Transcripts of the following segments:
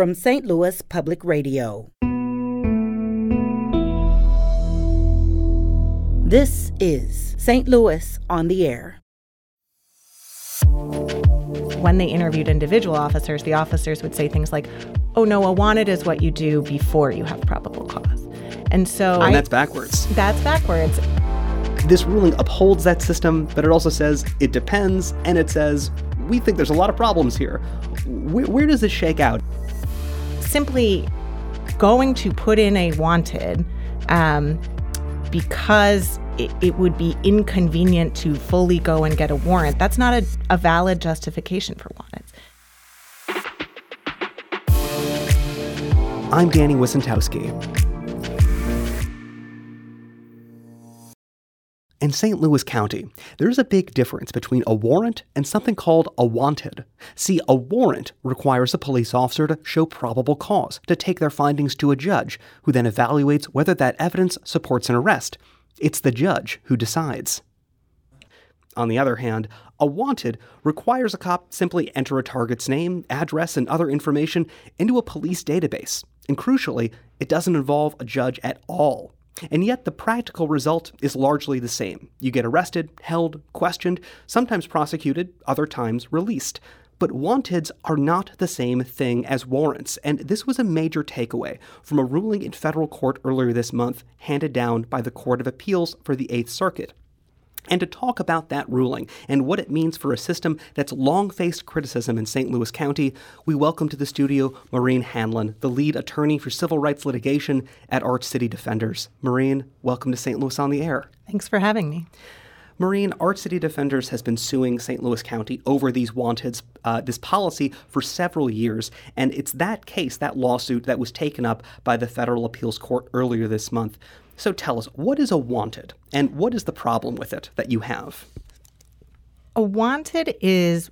from St. Louis Public Radio. This is St. Louis on the Air. When they interviewed individual officers, the officers would say things like, Oh, no, a wanted is what you do before you have probable cause. And so. And I, that's backwards. That's backwards. This ruling upholds that system, but it also says it depends, and it says we think there's a lot of problems here. Where, where does this shake out? Simply going to put in a wanted um, because it, it, would be inconvenient to fully go and get a warrant. That's not a, a valid justification for wanteds. I'm Danny Wicentowski. In St. Louis County, there's a big difference between a warrant and something called a wanted. See, a warrant requires a police officer to show probable cause, to take their findings to a judge, who then evaluates whether that evidence supports an arrest. It's the judge who decides. On the other hand, a wanted requires a cop simply enter a target's name, address, and other information into a police database. And crucially, it doesn't involve a judge at all. And yet, the practical result is largely the same. You get arrested, held, questioned, sometimes prosecuted, other times released. But wanteds are not the same thing as warrants, and this was a major takeaway from a ruling in federal court earlier this month handed down by the Court of Appeals for the Eighth Circuit. And to talk about that ruling and what it means for a system that's long faced criticism in St. Louis County, we welcome to the studio Maureen Hanlon, the lead attorney for civil rights litigation at Arch City Defenders. Maureen, welcome to St. Louis on the Air. Thanks for having me. Maureen, Arch City Defenders has been suing St. Louis County over these wanteds, uh, this policy for several years, and it's that case, that lawsuit, that was taken up by the federal appeals court earlier this month. So tell us, what is a wanted and what is the problem with it that you have? A wanted is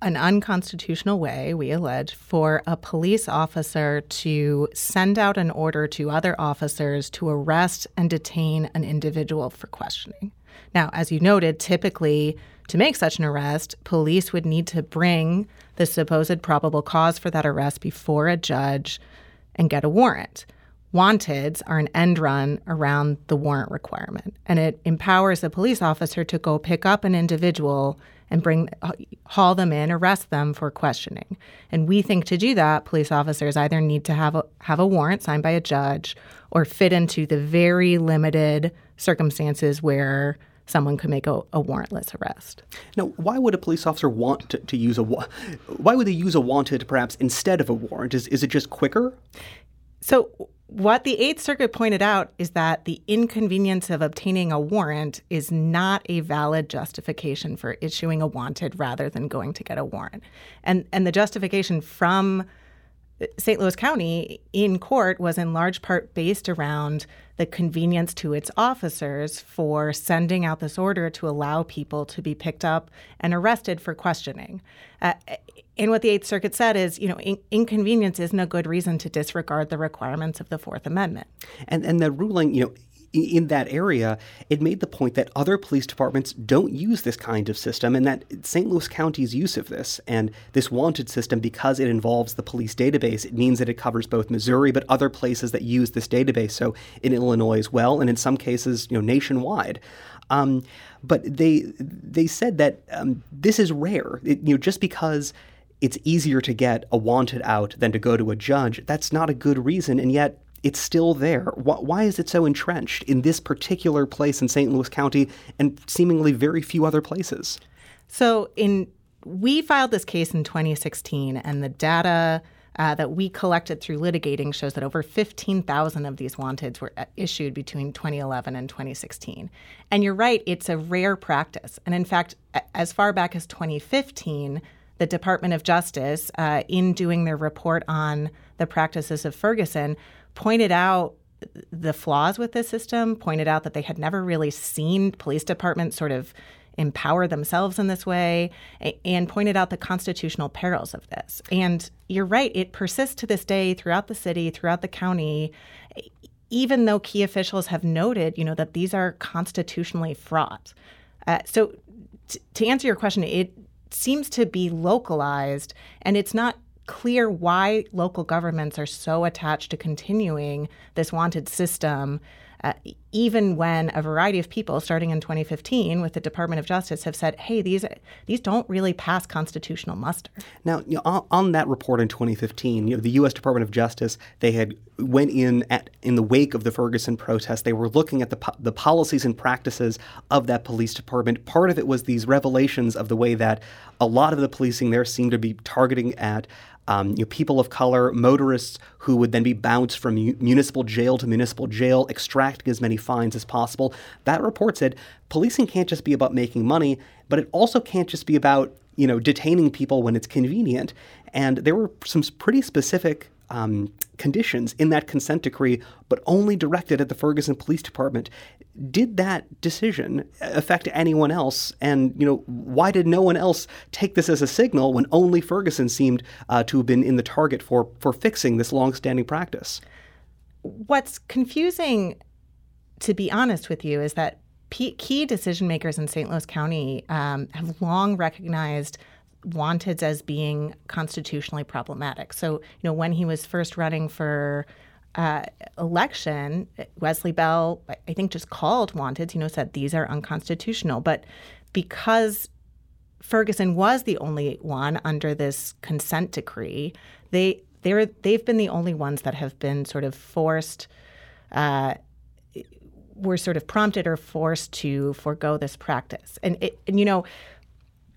an unconstitutional way, we allege, for a police officer to send out an order to other officers to arrest and detain an individual for questioning. Now, as you noted, typically to make such an arrest, police would need to bring the supposed probable cause for that arrest before a judge and get a warrant wanteds are an end run around the warrant requirement and it empowers a police officer to go pick up an individual and bring uh, haul them in arrest them for questioning and we think to do that police officers either need to have a have a warrant signed by a judge or fit into the very limited circumstances where someone could make a, a, warrantless arrest. Now, why would a police officer want to, to use a why would they use a wanted perhaps instead of a warrant? Is is it just quicker? So what the Eighth Circuit pointed out is that the inconvenience of obtaining a warrant is not a valid justification for issuing a wanted rather than going to get a warrant. And and the justification from St. Louis County in court was in large part based around the convenience to its officers for sending out this order to allow people to be picked up and arrested for questioning. Uh, and what the Eighth Circuit said is, you know, in- inconvenience isn't a good reason to disregard the requirements of the Fourth Amendment. And and the ruling, you know, in that area, it made the point that other police departments don't use this kind of system, and that St. Louis County's use of this and this wanted system, because it involves the police database, it means that it covers both Missouri but other places that use this database. So in Illinois as well, and in some cases, you know, nationwide. Um, but they they said that um, this is rare. It, you know, just because it's easier to get a wanted out than to go to a judge, that's not a good reason, and yet it's still there. Why is it so entrenched in this particular place in St. Louis County and seemingly very few other places? So, in we filed this case in 2016, and the data uh, that we collected through litigating shows that over 15,000 of these wanteds were uh, issued between 2011 and 2016. And you're right, it's a rare practice. And in fact, as far back as 2015, the Department of Justice, uh, in doing their report on the practices of Ferguson, pointed out the flaws with this system, pointed out that they had never really seen police departments sort of empower themselves in this way, and pointed out the constitutional perils of this. And you're right, it persists to this day throughout the city, throughout the county, even though key officials have noted, you know, that these are constitutionally fraught. Uh, so, t- to answer your question, it seems to be localized, and it's not clear why local governments are so attached to continuing this wanted system uh, even when a variety of people, starting in 2015 with the Department of Justice, have said, "Hey, these these don't really pass constitutional muster." Now, you know, on, on, that report in 2015, you know, the U.S. Department of Justice they had went in at in the wake of the Ferguson protest. They were looking at the po- the policies and practices of that police department. Part of it was these revelations of the way that a lot of the policing there seemed to be targeting at um, you know, people of color, motorists who would then be bounced from municipal jail to municipal jail, extracting as many fines as possible. That report said policing can't just be about making money, but it also can't just be about you know detaining people when it's convenient. And there were some pretty specific um, conditions in that consent decree, but only directed at the Ferguson Police Department. Did that decision affect anyone else? And you know, why did no one else take this as a signal when only Ferguson seemed uh, to have been in the target for for fixing this longstanding practice? What's confusing, to be honest with you, is that key decision makers in St. Louis County um, have long recognized wanted as being constitutionally problematic. So, you know, when he was first running for uh, election, Wesley Bell, I think, just called wanted, you know, said these are unconstitutional. But because Ferguson was the only one under this consent decree, they they're they've been the only ones that have been sort of forced. Uh, were sort of prompted or forced to forego this practice, and it, and you know,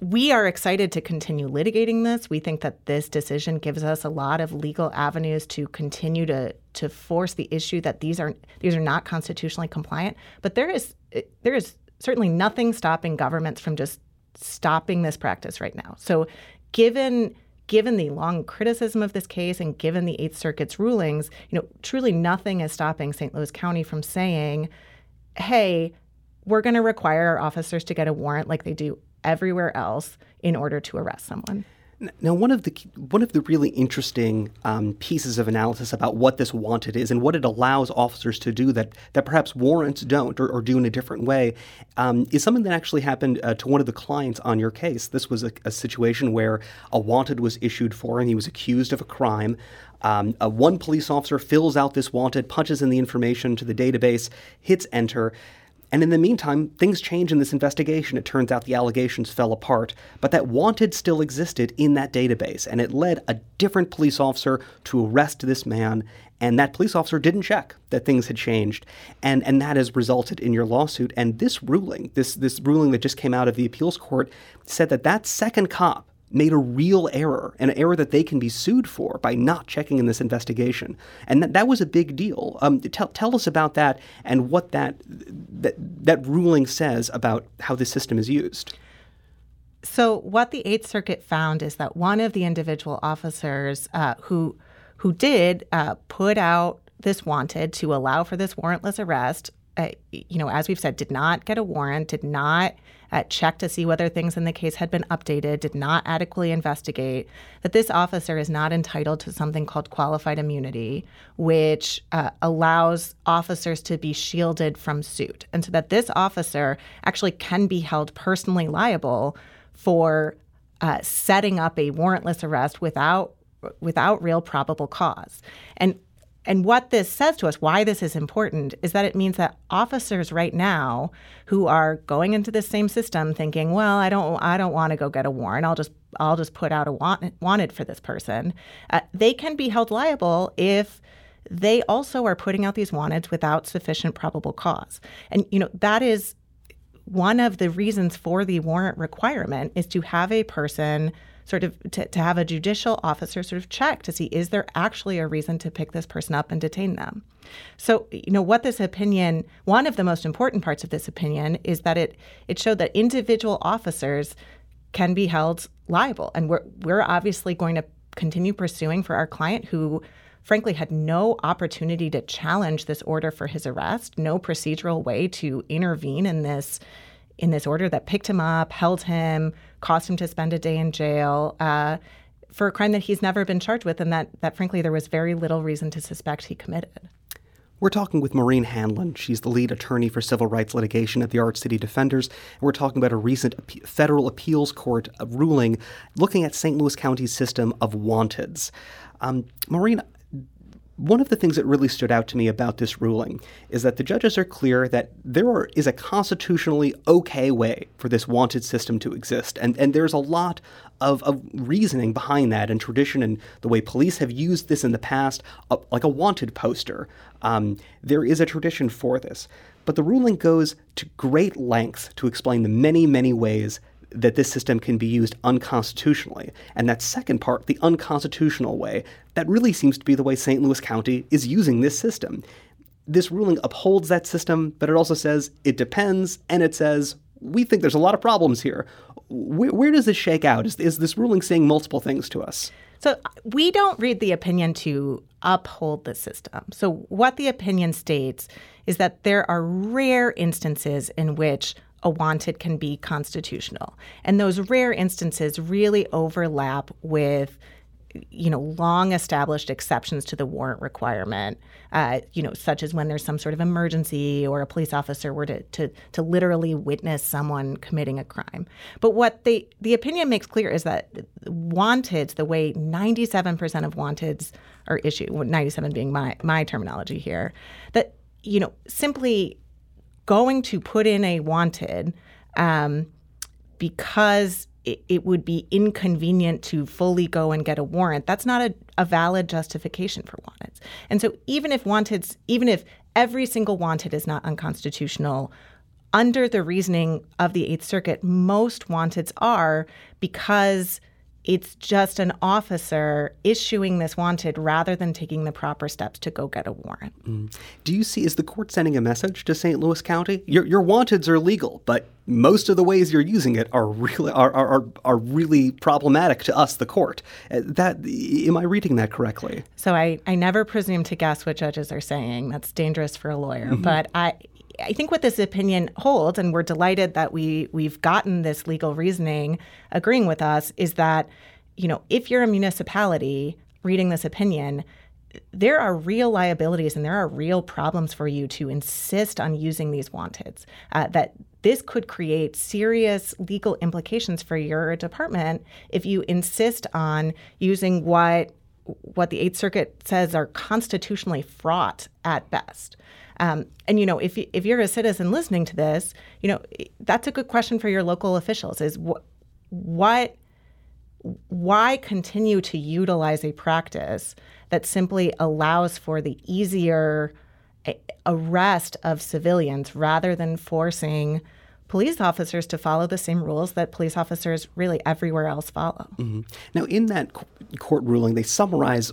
we are excited to continue litigating this. We think that this decision gives us a lot of legal avenues to continue to to force the issue that these are these are not constitutionally compliant. But there is there is certainly nothing stopping governments from just stopping this practice right now. So, given given the long criticism of this case and given the Eighth Circuit's rulings, you know, truly nothing is stopping St. Louis County from saying, "Hey, we're going to require our officers to get a warrant like they do everywhere else in order to arrest someone. Now, one of the one of the really interesting um, pieces of analysis about what this wanted is and what it allows officers to do that that perhaps warrants don't or, or do in a different way um, is something that actually happened uh, to one of the clients on your case. This was a, a, situation where a wanted was issued for him. He was accused of a crime. Um, one police officer fills out this wanted, punches in the information to the database, hits enter. And in the meantime, things change in this investigation. It turns out the allegations fell apart, but that wanted still existed in that database, and it led a different police officer to arrest this man. And that police officer didn't check that things had changed, and and that has resulted in your lawsuit. And this ruling, this this ruling that just came out of the appeals court, said that that second cop made a real error, an error that they can be sued for by not checking in this investigation. And that, that was a big deal. Um, tell, tell us about that and what that, that, that ruling says about how the system is used. So, what the Eighth Circuit found is that one of the individual officers uh, who who did uh, put out this wanted to allow for this warrantless arrest uh, you know, as we've said, did not get a warrant, did not uh, check to see whether things in the case had been updated, did not adequately investigate, that this officer is not entitled to something called qualified immunity, which uh, allows officers to be shielded from suit. And so that this officer actually can be held personally liable for uh, setting up a warrantless arrest without without real probable cause. And and what this says to us, why this is important, is that it means that officers right now who are going into the same system thinking, well, I don't, I don't want to go get a warrant. I'll just, I'll just put out a want, wanted for this person. Uh, they can be held liable if they also are putting out these wanteds without sufficient probable cause. And you know that is one of the reasons for the warrant requirement is to have a person sort of to, to have a judicial officer sort of check to see is there actually a reason to pick this person up and detain them. So, you know, what this opinion, one of the most important parts of this opinion is that it it showed that individual officers can be held liable. And we're we're obviously going to continue pursuing for our client who frankly had no opportunity to challenge this order for his arrest, no procedural way to intervene in this in this order that picked him up, held him, caused him to spend a day in jail uh, for a crime that he's never been charged with, and that, that frankly there was very little reason to suspect he committed. We're talking with Maureen Hanlon. She's the lead attorney for civil rights litigation at the Arch City Defenders. And we're talking about a recent federal appeals court ruling looking at St. Louis County's system of wanteds. Um, Maureen, one of the things that really stood out to me about this ruling is that the judges are clear that there are, is a constitutionally okay way for this wanted system to exist. And, and there's a lot of, of reasoning behind that and tradition and the way police have used this in the past, uh, like a wanted poster. Um, there is a tradition for this. But the ruling goes to great lengths to explain the many, many ways that this system can be used unconstitutionally. And that second part, the unconstitutional way, that really seems to be the way St. Louis County is using this system. This ruling upholds that system, but it also says it depends, and it says we think there's a lot of problems here. Where, where does this shake out? Is, is this ruling saying multiple things to us? So we don't read the opinion to uphold the system. So what the opinion states is that there are rare instances in which a wanted can be constitutional. And those rare instances really overlap with you know long established exceptions to the warrant requirement uh, you know such as when there's some sort of emergency or a police officer were to, to to literally witness someone committing a crime but what they the opinion makes clear is that wanteds the way 97% of wanteds are issued 97 being my my terminology here that you know simply going to put in a wanted um, because it, it, would be inconvenient to fully go and get a warrant. That's not a, a valid justification for wanteds. And so even if wanteds, even if every single wanted is not unconstitutional, under the reasoning of the Eighth Circuit, most wanteds are because it's just an officer issuing this wanted rather than taking the proper steps to go get a warrant. Mm. Do you see, is the court sending a message to St. Louis County? Your, your wanteds are legal, but most of the ways you're using it are really are, are, are really problematic to us, the court. Uh, that am I reading that correctly? So I, I never presume to guess what judges are saying. That's dangerous for a lawyer. Mm-hmm. But I I think what this opinion holds, and we're delighted that we we've gotten this legal reasoning agreeing with us, is that you know if you're a municipality reading this opinion, there are real liabilities and there are real problems for you to insist on using these wanteds. Uh, that this could create serious legal implications for your department if you insist on using what what the Eighth Circuit says are constitutionally fraught at best. Um, and you know, if if you're a citizen listening to this, you know that's a good question for your local officials: is what what why continue to utilize a practice that simply allows for the easier arrest of civilians rather than forcing police officers to follow the same rules that police officers really everywhere else follow. Mm-hmm. Now, in that court ruling, they summarize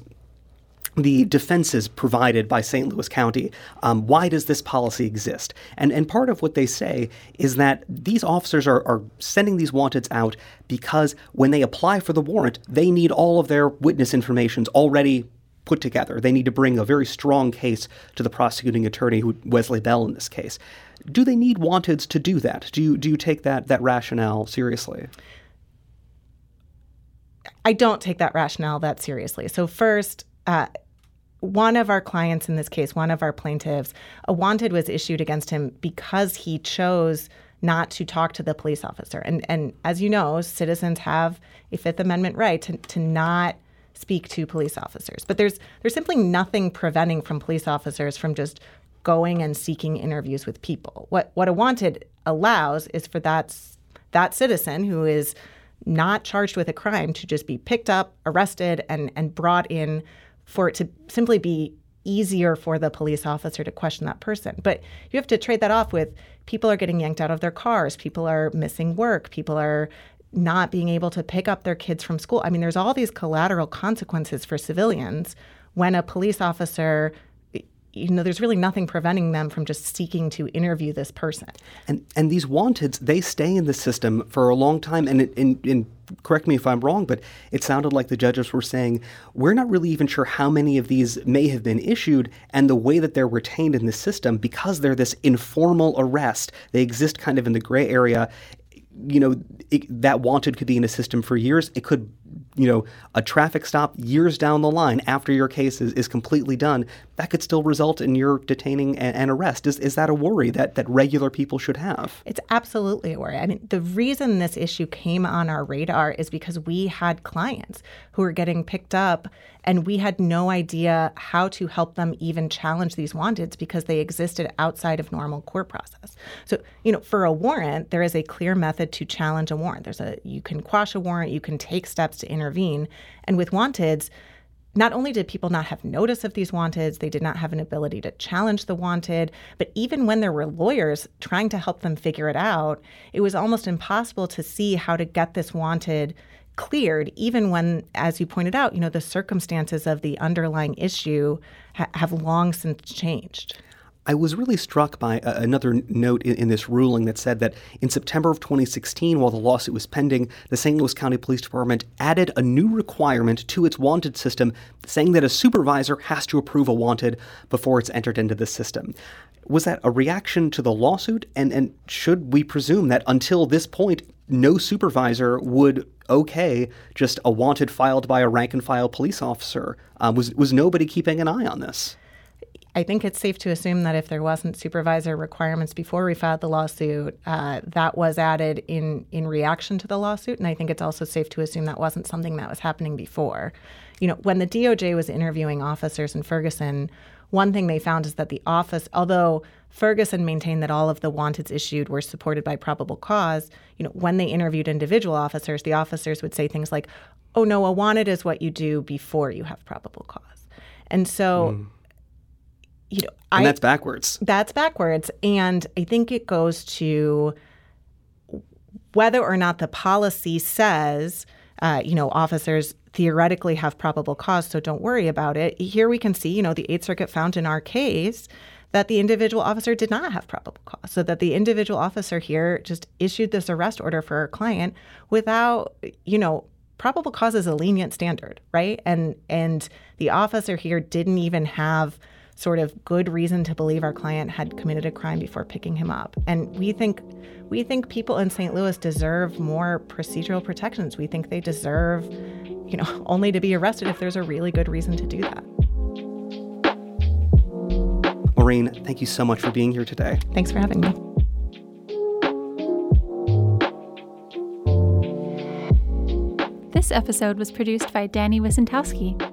the defenses provided by St. Louis County. Um, why does this policy exist? And and part of what they say is that these officers are, are sending these wanteds out because when they apply for the warrant, they need all of their witness informations already put together. They need to bring a very strong case to the prosecuting attorney, Wesley Bell in this case. Do they need wanteds to do that? Do you do you take that that rationale seriously? I don't take that rationale that seriously. So first, uh, one of our clients in this case, one of our plaintiffs, a wanted was issued against him because he chose not to talk to the police officer. And and as you know, citizens have a Fifth Amendment right to, to not speak to police officers. But there's there's simply nothing preventing from police officers from just going and seeking interviews with people. What what a wanted allows is for that that citizen who is not charged with a crime to just be picked up, arrested, and and brought in for it to simply be easier for the police officer to question that person. But you have to trade that off with people are getting yanked out of their cars, people are missing work, people are not being able to pick up their kids from school. I mean, there's all these collateral consequences for civilians when a police officer you know, there's really nothing preventing them from just seeking to interview this person. And and these wanteds, they stay in the system for a long time. And in, correct me if I'm wrong, but it sounded like the judges were saying we're not really even sure how many of these may have been issued, and the way that they're retained in the system because they're this informal arrest. They exist kind of in the gray area. You know, it, that wanted could be in a system for years. It could you know, a traffic stop years down the line after your case is, is completely done, that could still result in your detaining and, and, arrest. Is, is that a worry that, that regular people should have? It's absolutely a worry. I mean, the reason this issue came on our radar is because we had clients who were getting picked up and we had no idea how to help them even challenge these wanteds because they existed outside of normal court process. So, you know, for a warrant, there is a clear method to challenge a warrant. There's a you can quash a warrant, you can take steps to intervene. And with wanteds, not only did people not have notice of these wanteds, they did not have an ability to challenge the wanted, but even when there were lawyers trying to help them figure it out, it was almost impossible to see how to get this wanted cleared, even when, as you pointed out, you know, the circumstances of the underlying issue ha- have long since changed. I was really struck by a, another note in, in, this ruling that said that in September of 2016, while the lawsuit was pending, the St. Louis County Police Department added a new requirement to its wanted system, saying that a supervisor has to approve a wanted before it's entered into the system. Was that a reaction to the lawsuit? And, and should we presume that until this point, no supervisor would okay just a wanted filed by a rank and file police officer? Uh, was, was nobody keeping an eye on this? I think it's safe to assume that if there wasn't supervisor requirements before we filed the lawsuit, uh, that was added in in reaction to the lawsuit, and I think it's also safe to assume that wasn't something that was happening before. You know, when the DOJ was interviewing officers in Ferguson, one thing they found is that the office, although Ferguson maintained that all of the wanteds issued were supported by probable cause. You know, when they interviewed individual officers, the officers would say things like, "Oh no, a wanted is what you do before you have probable cause." And so mm you know, and I, that's backwards. That's backwards, and I think it goes to whether or not the policy says, uh, you know, officers theoretically have probable cause, so don't worry about it. Here we can see, you know, the Eighth Circuit found in our case that the individual officer did not have probable cause, so that the individual officer here just issued this arrest order for our client without, you know, probable cause is a lenient standard, right? And and the officer here didn't even have sort of good reason to believe our client had committed a crime before picking him up. And we think we think people in St. Louis deserve more procedural protections. We think they deserve, you know, only to be arrested if there's a really good reason to do that. Maureen, thank you so much for being here today. Thanks for having me. This episode was produced by Danny Wicentowski